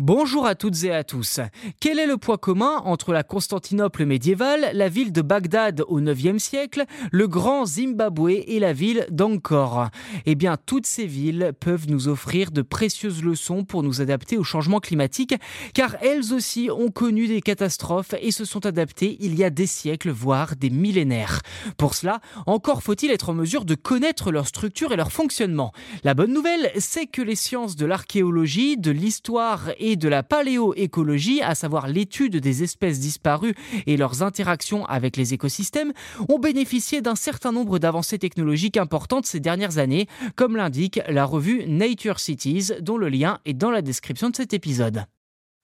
Bonjour à toutes et à tous. Quel est le point commun entre la Constantinople médiévale, la ville de Bagdad au IXe siècle, le grand Zimbabwe et la ville d'Angkor? Eh bien, toutes ces villes peuvent nous offrir de précieuses leçons pour nous adapter au changement climatique, car elles aussi ont connu des catastrophes et se sont adaptées il y a des siècles, voire des millénaires. Pour cela, encore faut-il être en mesure de connaître leur structure et leur fonctionnement. La bonne nouvelle, c'est que les sciences de l'archéologie, de l'histoire et de la paléoécologie, à savoir l'étude des espèces disparues et leurs interactions avec les écosystèmes, ont bénéficié d'un certain nombre d'avancées technologiques importantes ces dernières années, comme l'indique la revue Nature Cities, dont le lien est dans la description de cet épisode.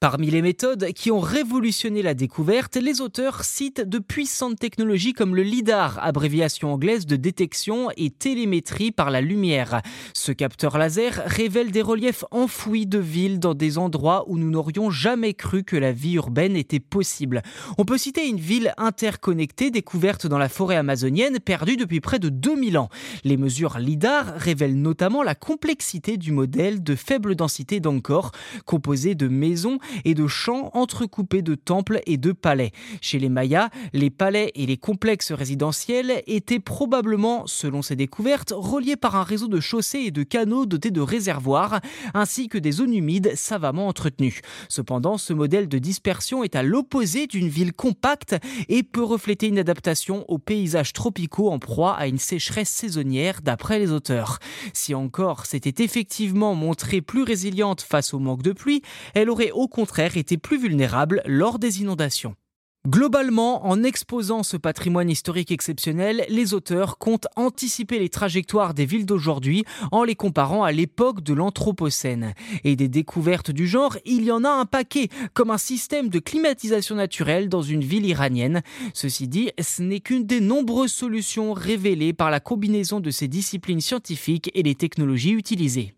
Parmi les méthodes qui ont révolutionné la découverte, les auteurs citent de puissantes technologies comme le LIDAR, abréviation anglaise de détection et télémétrie par la lumière. Ce capteur laser révèle des reliefs enfouis de villes dans des endroits où nous n'aurions jamais cru que la vie urbaine était possible. On peut citer une ville interconnectée découverte dans la forêt amazonienne perdue depuis près de 2000 ans. Les mesures LIDAR révèlent notamment la complexité du modèle de faible densité d'Angkor, composé de maisons et de champs entrecoupés de temples et de palais. Chez les Mayas, les palais et les complexes résidentiels étaient probablement, selon ces découvertes, reliés par un réseau de chaussées et de canaux dotés de réservoirs, ainsi que des zones humides savamment entretenues. Cependant, ce modèle de dispersion est à l'opposé d'une ville compacte et peut refléter une adaptation aux paysages tropicaux en proie à une sécheresse saisonnière d'après les auteurs. Si encore s'était effectivement montrée plus résiliente face au manque de pluie, elle aurait au été plus vulnérables lors des inondations. Globalement, en exposant ce patrimoine historique exceptionnel, les auteurs comptent anticiper les trajectoires des villes d'aujourd'hui en les comparant à l'époque de l'Anthropocène. Et des découvertes du genre, il y en a un paquet, comme un système de climatisation naturelle dans une ville iranienne. Ceci dit, ce n'est qu'une des nombreuses solutions révélées par la combinaison de ces disciplines scientifiques et les technologies utilisées.